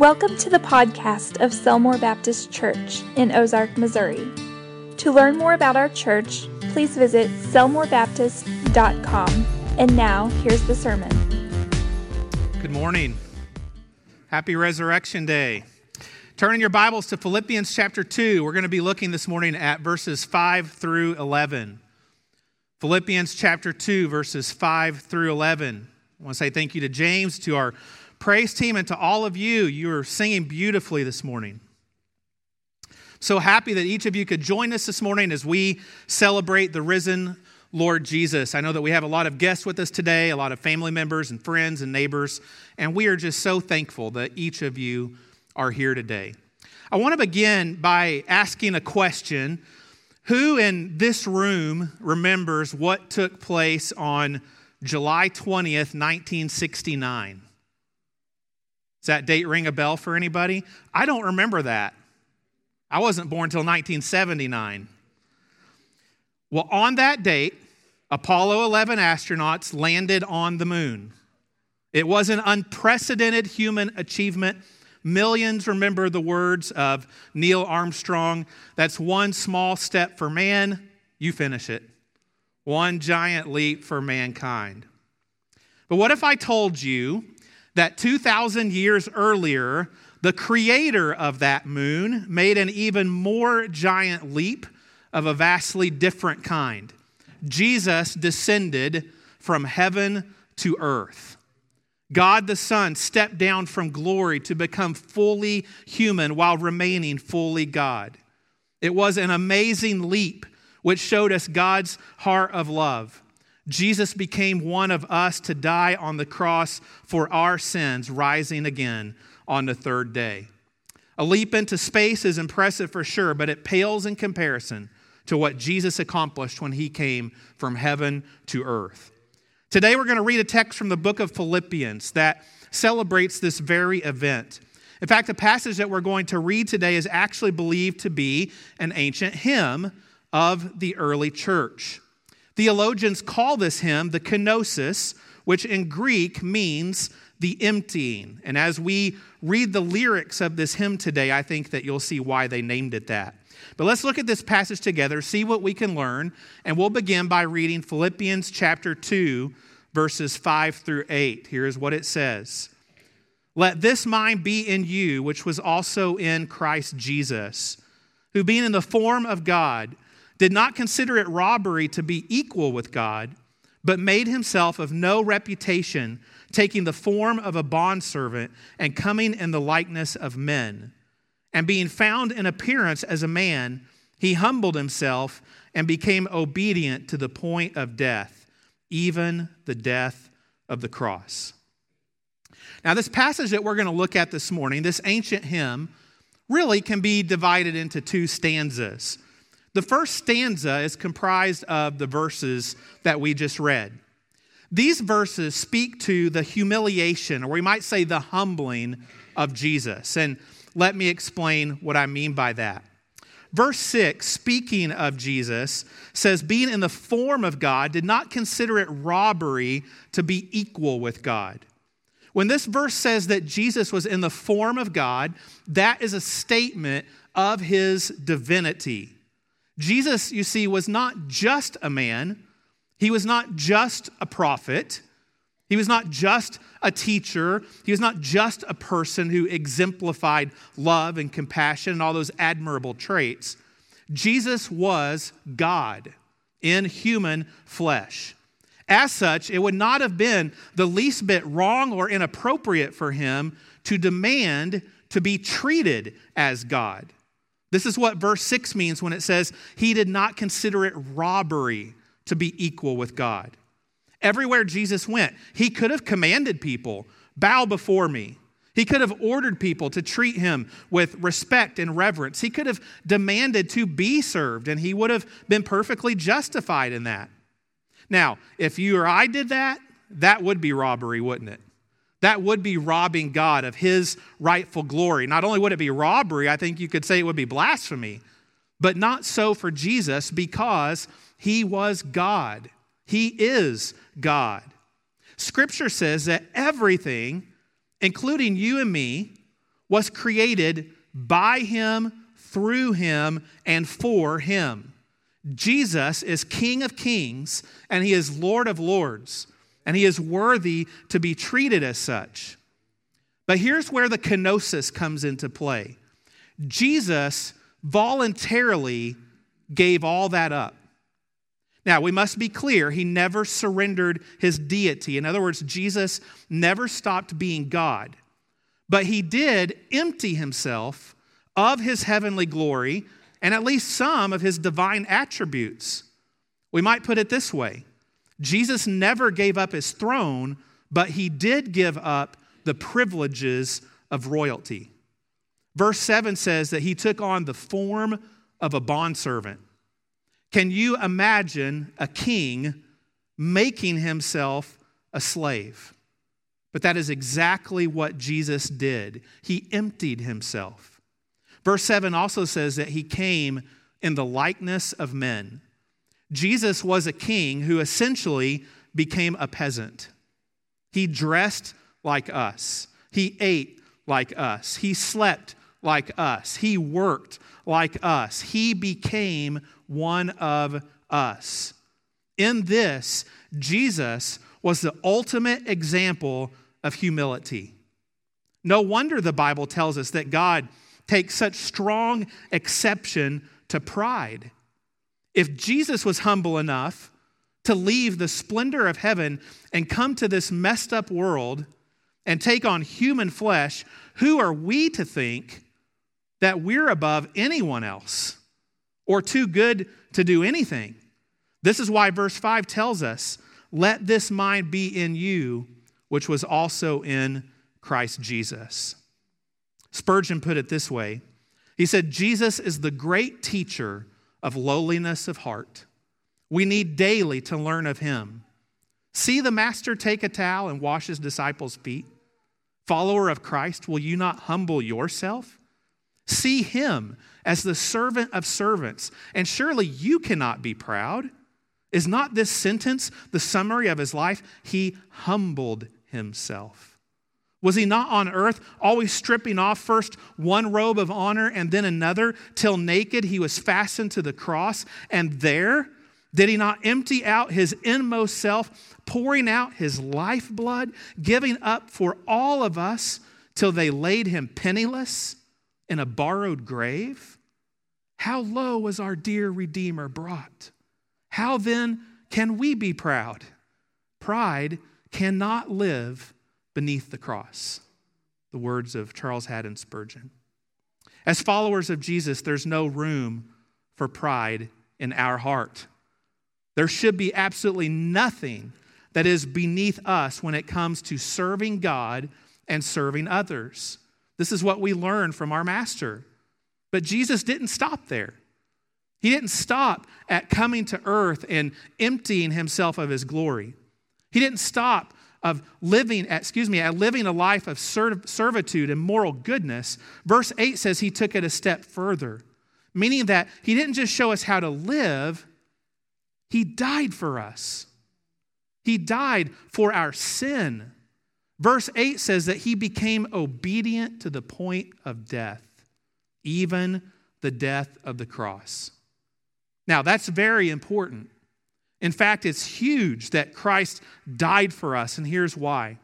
Welcome to the podcast of Selmore Baptist Church in Ozark, Missouri. To learn more about our church, please visit selmorebaptist.com. And now, here's the sermon. Good morning. Happy Resurrection Day. Turn in your Bibles to Philippians chapter 2. We're going to be looking this morning at verses 5 through 11. Philippians chapter 2, verses 5 through 11. I want to say thank you to James, to our praise team, and to all of you. You are singing beautifully this morning. So happy that each of you could join us this morning as we celebrate the risen Lord Jesus. I know that we have a lot of guests with us today, a lot of family members and friends and neighbors, and we are just so thankful that each of you are here today. I want to begin by asking a question who in this room remembers what took place on July 20th, 1969? Does that date ring a bell for anybody? I don't remember that. I wasn't born until 1979. Well, on that date, Apollo 11 astronauts landed on the moon. It was an unprecedented human achievement Millions remember the words of Neil Armstrong that's one small step for man, you finish it. One giant leap for mankind. But what if I told you that 2,000 years earlier, the creator of that moon made an even more giant leap of a vastly different kind? Jesus descended from heaven to earth. God the Son stepped down from glory to become fully human while remaining fully God. It was an amazing leap which showed us God's heart of love. Jesus became one of us to die on the cross for our sins, rising again on the third day. A leap into space is impressive for sure, but it pales in comparison to what Jesus accomplished when he came from heaven to earth. Today, we're going to read a text from the book of Philippians that celebrates this very event. In fact, the passage that we're going to read today is actually believed to be an ancient hymn of the early church. Theologians call this hymn the kenosis, which in Greek means the emptying. And as we read the lyrics of this hymn today, I think that you'll see why they named it that. But let's look at this passage together, see what we can learn, and we'll begin by reading Philippians chapter 2, verses 5 through 8. Here's what it says Let this mind be in you, which was also in Christ Jesus, who being in the form of God, did not consider it robbery to be equal with God, but made himself of no reputation, taking the form of a bondservant and coming in the likeness of men. And being found in appearance as a man, he humbled himself and became obedient to the point of death, even the death of the cross. Now, this passage that we're going to look at this morning, this ancient hymn, really can be divided into two stanzas. The first stanza is comprised of the verses that we just read. These verses speak to the humiliation, or we might say the humbling of Jesus. And let me explain what I mean by that. Verse 6, speaking of Jesus, says, Being in the form of God, did not consider it robbery to be equal with God. When this verse says that Jesus was in the form of God, that is a statement of his divinity. Jesus, you see, was not just a man, he was not just a prophet, he was not just a teacher. He was not just a person who exemplified love and compassion and all those admirable traits. Jesus was God in human flesh. As such, it would not have been the least bit wrong or inappropriate for him to demand to be treated as God. This is what verse 6 means when it says, He did not consider it robbery to be equal with God. Everywhere Jesus went, he could have commanded people, bow before me. He could have ordered people to treat him with respect and reverence. He could have demanded to be served, and he would have been perfectly justified in that. Now, if you or I did that, that would be robbery, wouldn't it? That would be robbing God of his rightful glory. Not only would it be robbery, I think you could say it would be blasphemy, but not so for Jesus because he was God. He is God. Scripture says that everything, including you and me, was created by him, through him, and for him. Jesus is King of kings and he is Lord of lords, and he is worthy to be treated as such. But here's where the kenosis comes into play Jesus voluntarily gave all that up. Now, we must be clear, he never surrendered his deity. In other words, Jesus never stopped being God. But he did empty himself of his heavenly glory and at least some of his divine attributes. We might put it this way Jesus never gave up his throne, but he did give up the privileges of royalty. Verse 7 says that he took on the form of a bondservant. Can you imagine a king making himself a slave? But that is exactly what Jesus did. He emptied himself. Verse 7 also says that he came in the likeness of men. Jesus was a king who essentially became a peasant. He dressed like us, he ate like us, he slept like us, he worked like us, he became one of us. In this, Jesus was the ultimate example of humility. No wonder the Bible tells us that God takes such strong exception to pride. If Jesus was humble enough to leave the splendor of heaven and come to this messed up world and take on human flesh, who are we to think that we're above anyone else? or too good to do anything. This is why verse 5 tells us, Let this mind be in you, which was also in Christ Jesus. Spurgeon put it this way He said, Jesus is the great teacher of lowliness of heart. We need daily to learn of him. See the master take a towel and wash his disciples' feet. Follower of Christ, will you not humble yourself? See him as the servant of servants. And surely you cannot be proud. Is not this sentence the summary of his life? He humbled himself. Was he not on earth always stripping off first one robe of honor and then another till naked he was fastened to the cross? And there, did he not empty out his inmost self, pouring out his lifeblood, giving up for all of us till they laid him penniless? in a borrowed grave? How low was our dear Redeemer brought? How then can we be proud? Pride cannot live beneath the cross. The words of Charles Haddon Spurgeon. As followers of Jesus, there's no room for pride in our heart. There should be absolutely nothing that is beneath us when it comes to serving God and serving others. This is what we learn from our master. But Jesus didn't stop there. He didn't stop at coming to earth and emptying himself of his glory. He didn't stop of living, excuse me, at living a life of servitude and moral goodness. Verse 8 says he took it a step further, meaning that he didn't just show us how to live, he died for us. He died for our sin. Verse 8 says that he became obedient to the point of death, even the death of the cross. Now, that's very important. In fact, it's huge that Christ died for us, and here's why.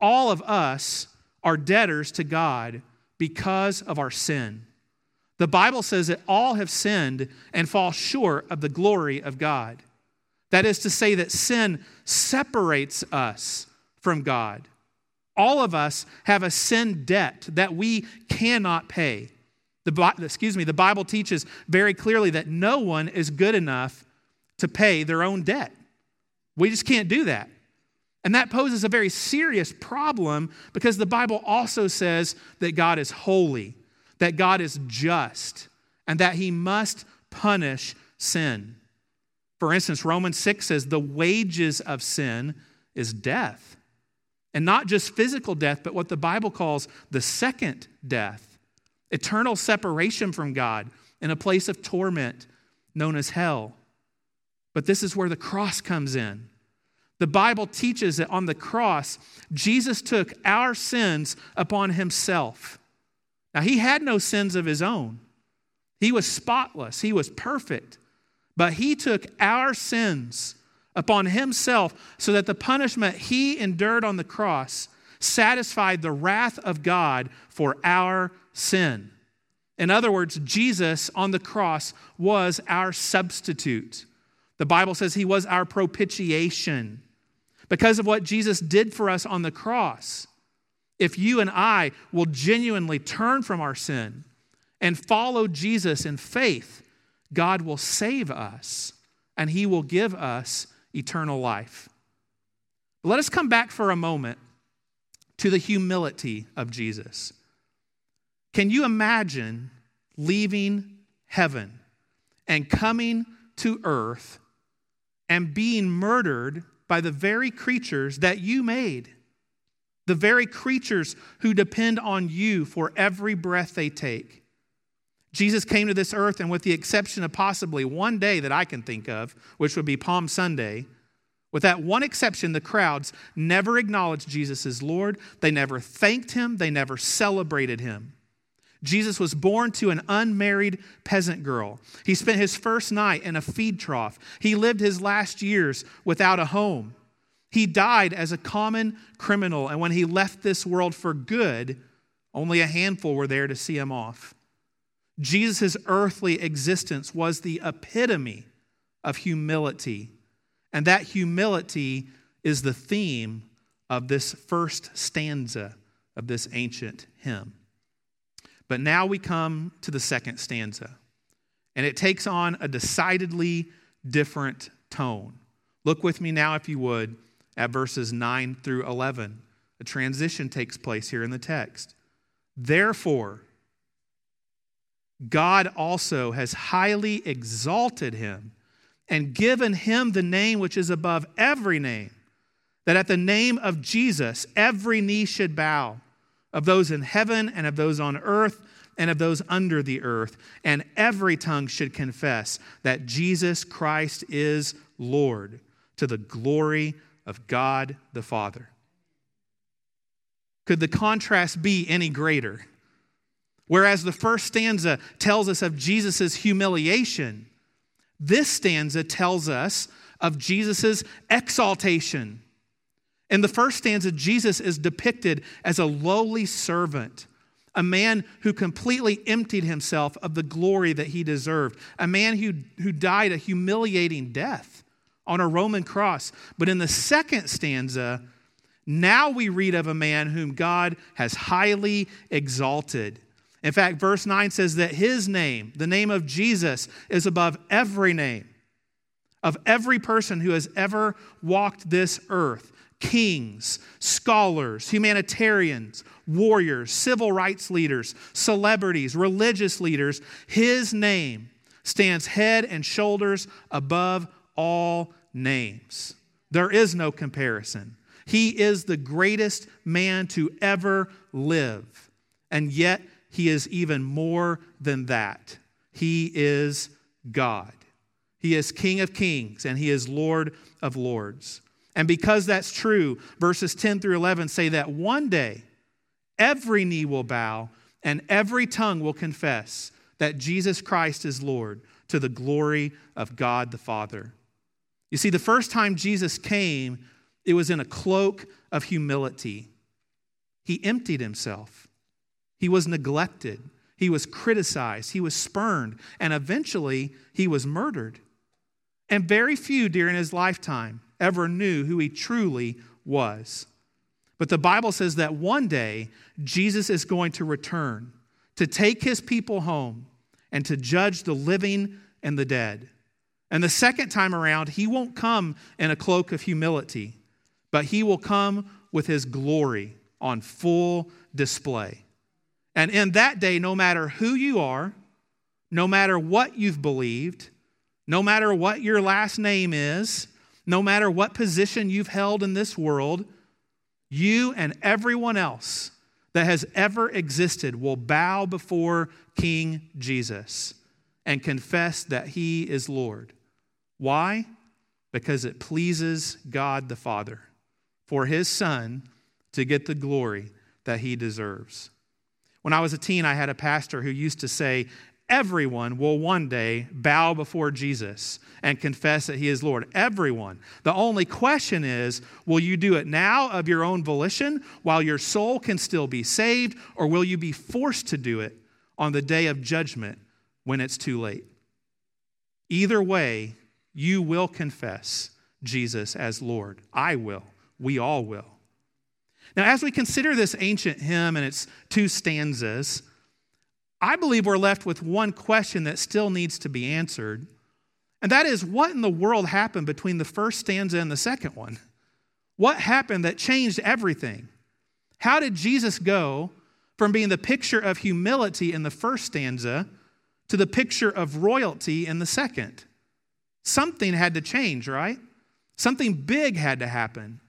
All of us are debtors to God because of our sin. The Bible says that all have sinned and fall short of the glory of God. That is to say, that sin separates us from God. All of us have a sin debt that we cannot pay. The, excuse me, the Bible teaches very clearly that no one is good enough to pay their own debt. We just can't do that. And that poses a very serious problem because the Bible also says that God is holy, that God is just, and that he must punish sin. For instance, Romans 6 says the wages of sin is death. And not just physical death, but what the Bible calls the second death eternal separation from God in a place of torment known as hell. But this is where the cross comes in. The Bible teaches that on the cross, Jesus took our sins upon himself. Now, he had no sins of his own. He was spotless, he was perfect. But he took our sins upon himself so that the punishment he endured on the cross satisfied the wrath of God for our sin. In other words, Jesus on the cross was our substitute. The Bible says he was our propitiation. Because of what Jesus did for us on the cross, if you and I will genuinely turn from our sin and follow Jesus in faith, God will save us and he will give us eternal life. Let us come back for a moment to the humility of Jesus. Can you imagine leaving heaven and coming to earth and being murdered by the very creatures that you made? The very creatures who depend on you for every breath they take. Jesus came to this earth, and with the exception of possibly one day that I can think of, which would be Palm Sunday, with that one exception, the crowds never acknowledged Jesus as Lord. They never thanked him, they never celebrated him. Jesus was born to an unmarried peasant girl. He spent his first night in a feed trough. He lived his last years without a home. He died as a common criminal, and when he left this world for good, only a handful were there to see him off. Jesus' earthly existence was the epitome of humility. And that humility is the theme of this first stanza of this ancient hymn. But now we come to the second stanza, and it takes on a decidedly different tone. Look with me now, if you would, at verses 9 through 11. A transition takes place here in the text. Therefore, God also has highly exalted him and given him the name which is above every name, that at the name of Jesus every knee should bow, of those in heaven and of those on earth and of those under the earth, and every tongue should confess that Jesus Christ is Lord, to the glory of God the Father. Could the contrast be any greater? Whereas the first stanza tells us of Jesus' humiliation, this stanza tells us of Jesus' exaltation. In the first stanza, Jesus is depicted as a lowly servant, a man who completely emptied himself of the glory that he deserved, a man who, who died a humiliating death on a Roman cross. But in the second stanza, now we read of a man whom God has highly exalted. In fact, verse 9 says that his name, the name of Jesus, is above every name of every person who has ever walked this earth kings, scholars, humanitarians, warriors, civil rights leaders, celebrities, religious leaders. His name stands head and shoulders above all names. There is no comparison. He is the greatest man to ever live. And yet, he is even more than that. He is God. He is King of kings and He is Lord of lords. And because that's true, verses 10 through 11 say that one day every knee will bow and every tongue will confess that Jesus Christ is Lord to the glory of God the Father. You see, the first time Jesus came, it was in a cloak of humility. He emptied himself. He was neglected. He was criticized. He was spurned. And eventually, he was murdered. And very few during his lifetime ever knew who he truly was. But the Bible says that one day, Jesus is going to return to take his people home and to judge the living and the dead. And the second time around, he won't come in a cloak of humility, but he will come with his glory on full display. And in that day, no matter who you are, no matter what you've believed, no matter what your last name is, no matter what position you've held in this world, you and everyone else that has ever existed will bow before King Jesus and confess that he is Lord. Why? Because it pleases God the Father for his Son to get the glory that he deserves. When I was a teen, I had a pastor who used to say, Everyone will one day bow before Jesus and confess that he is Lord. Everyone. The only question is will you do it now of your own volition while your soul can still be saved, or will you be forced to do it on the day of judgment when it's too late? Either way, you will confess Jesus as Lord. I will. We all will. Now, as we consider this ancient hymn and its two stanzas, I believe we're left with one question that still needs to be answered. And that is what in the world happened between the first stanza and the second one? What happened that changed everything? How did Jesus go from being the picture of humility in the first stanza to the picture of royalty in the second? Something had to change, right? Something big had to happen.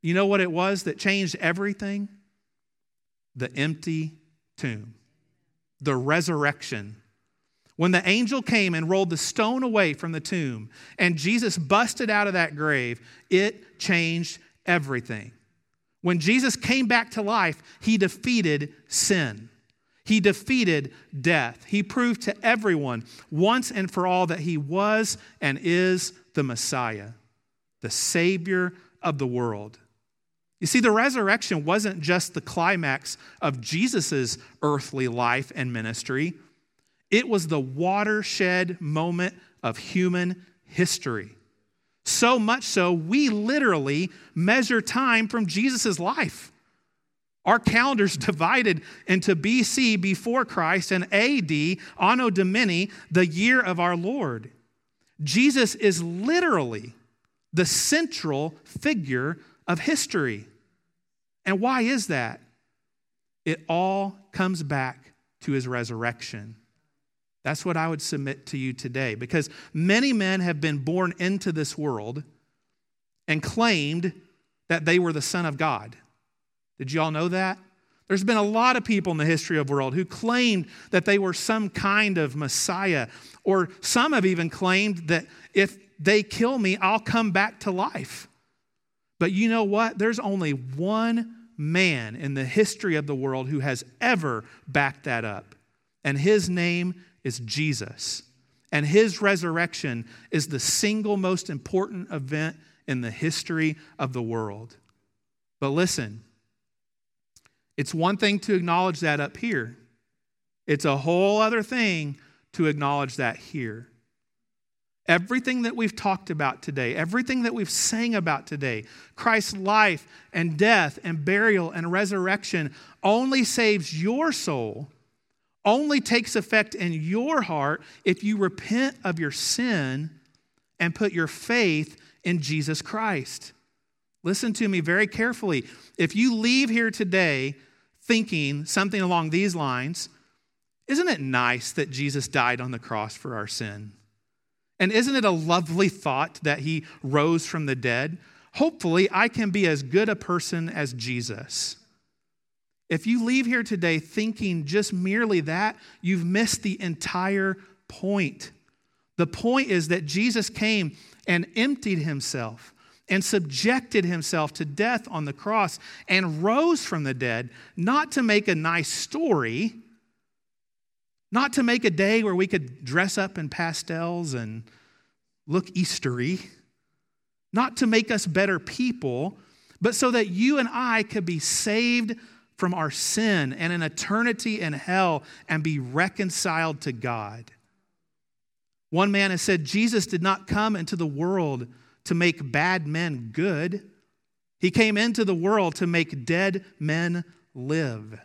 You know what it was that changed everything? The empty tomb the resurrection. When the angel came and rolled the stone away from the tomb and Jesus busted out of that grave, it changed everything. When Jesus came back to life, he defeated sin. He defeated death. He proved to everyone once and for all that he was and is the Messiah, the Savior of the world. You see, the resurrection wasn't just the climax of Jesus' earthly life and ministry, it was the watershed moment of human history. So much so, we literally measure time from Jesus' life. Our calendar's divided into BC, before Christ, and AD, Anno Domini, the year of our Lord. Jesus is literally the central figure of history. And why is that? It all comes back to his resurrection. That's what I would submit to you today because many men have been born into this world and claimed that they were the Son of God. Did you all know that? There's been a lot of people in the history of the world who claimed that they were some kind of Messiah, or some have even claimed that if they kill me, I'll come back to life. But you know what? There's only one man in the history of the world who has ever backed that up. And his name is Jesus. And his resurrection is the single most important event in the history of the world. But listen, it's one thing to acknowledge that up here, it's a whole other thing to acknowledge that here. Everything that we've talked about today, everything that we've sang about today, Christ's life and death and burial and resurrection only saves your soul, only takes effect in your heart if you repent of your sin and put your faith in Jesus Christ. Listen to me very carefully. If you leave here today thinking something along these lines, isn't it nice that Jesus died on the cross for our sin? And isn't it a lovely thought that he rose from the dead? Hopefully, I can be as good a person as Jesus. If you leave here today thinking just merely that, you've missed the entire point. The point is that Jesus came and emptied himself and subjected himself to death on the cross and rose from the dead, not to make a nice story, not to make a day where we could dress up in pastels and look Eastery, not to make us better people, but so that you and I could be saved from our sin and an eternity in hell and be reconciled to God. One man has said Jesus did not come into the world to make bad men good. He came into the world to make dead men live.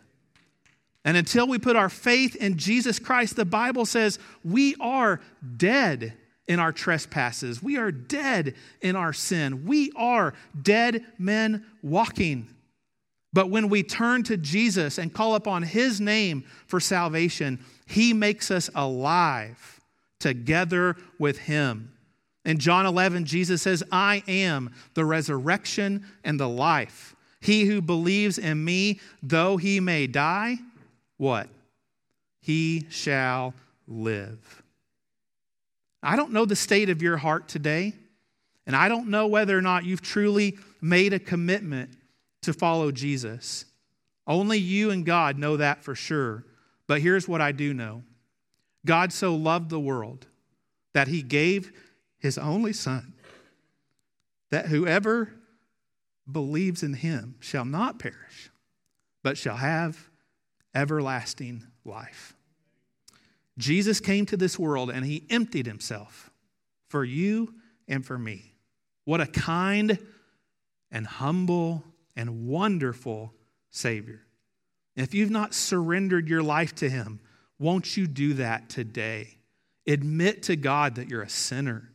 And until we put our faith in Jesus Christ, the Bible says we are dead in our trespasses. We are dead in our sin. We are dead men walking. But when we turn to Jesus and call upon his name for salvation, he makes us alive together with him. In John 11, Jesus says, I am the resurrection and the life. He who believes in me, though he may die, what? He shall live. I don't know the state of your heart today, and I don't know whether or not you've truly made a commitment to follow Jesus. Only you and God know that for sure. But here's what I do know God so loved the world that he gave his only Son, that whoever believes in him shall not perish, but shall have everlasting life. Jesus came to this world and he emptied himself for you and for me. What a kind and humble and wonderful Savior. If you've not surrendered your life to him, won't you do that today? Admit to God that you're a sinner.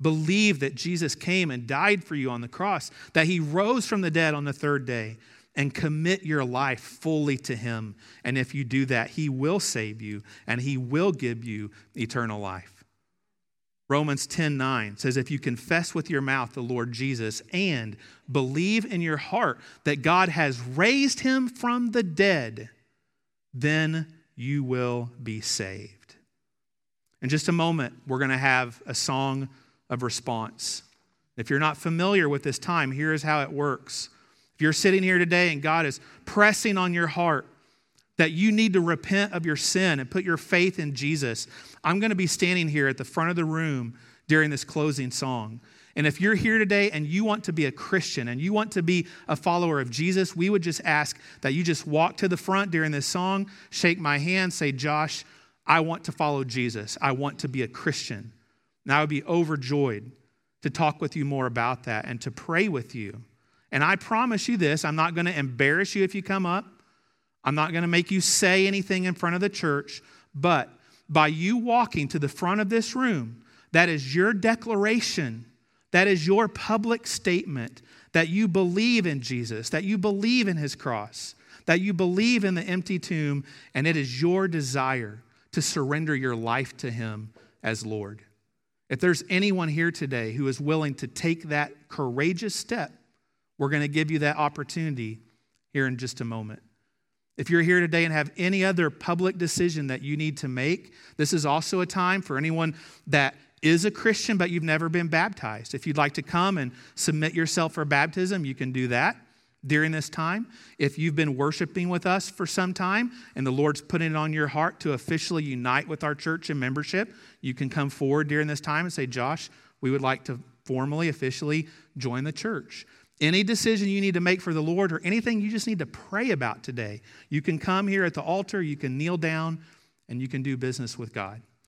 Believe that Jesus came and died for you on the cross, that he rose from the dead on the third day, and commit your life fully to him. And if you do that, he will save you and he will give you eternal life. Romans 10 9 says, If you confess with your mouth the Lord Jesus and believe in your heart that God has raised him from the dead, then you will be saved. In just a moment, we're going to have a song of response. If you're not familiar with this time, here is how it works. If you're sitting here today and God is pressing on your heart that you need to repent of your sin and put your faith in Jesus, I'm going to be standing here at the front of the room during this closing song. And if you're here today and you want to be a Christian and you want to be a follower of Jesus, we would just ask that you just walk to the front during this song, shake my hand, say, Josh, I want to follow Jesus. I want to be a Christian. And I would be overjoyed to talk with you more about that and to pray with you. And I promise you this I'm not going to embarrass you if you come up. I'm not going to make you say anything in front of the church. But by you walking to the front of this room, that is your declaration, that is your public statement that you believe in Jesus, that you believe in his cross, that you believe in the empty tomb, and it is your desire to surrender your life to him as Lord. If there's anyone here today who is willing to take that courageous step, we're going to give you that opportunity here in just a moment. If you're here today and have any other public decision that you need to make, this is also a time for anyone that is a Christian but you've never been baptized. If you'd like to come and submit yourself for baptism, you can do that during this time. If you've been worshiping with us for some time and the Lord's putting it on your heart to officially unite with our church and membership, you can come forward during this time and say, Josh, we would like to formally, officially join the church. Any decision you need to make for the Lord or anything you just need to pray about today, you can come here at the altar, you can kneel down, and you can do business with God.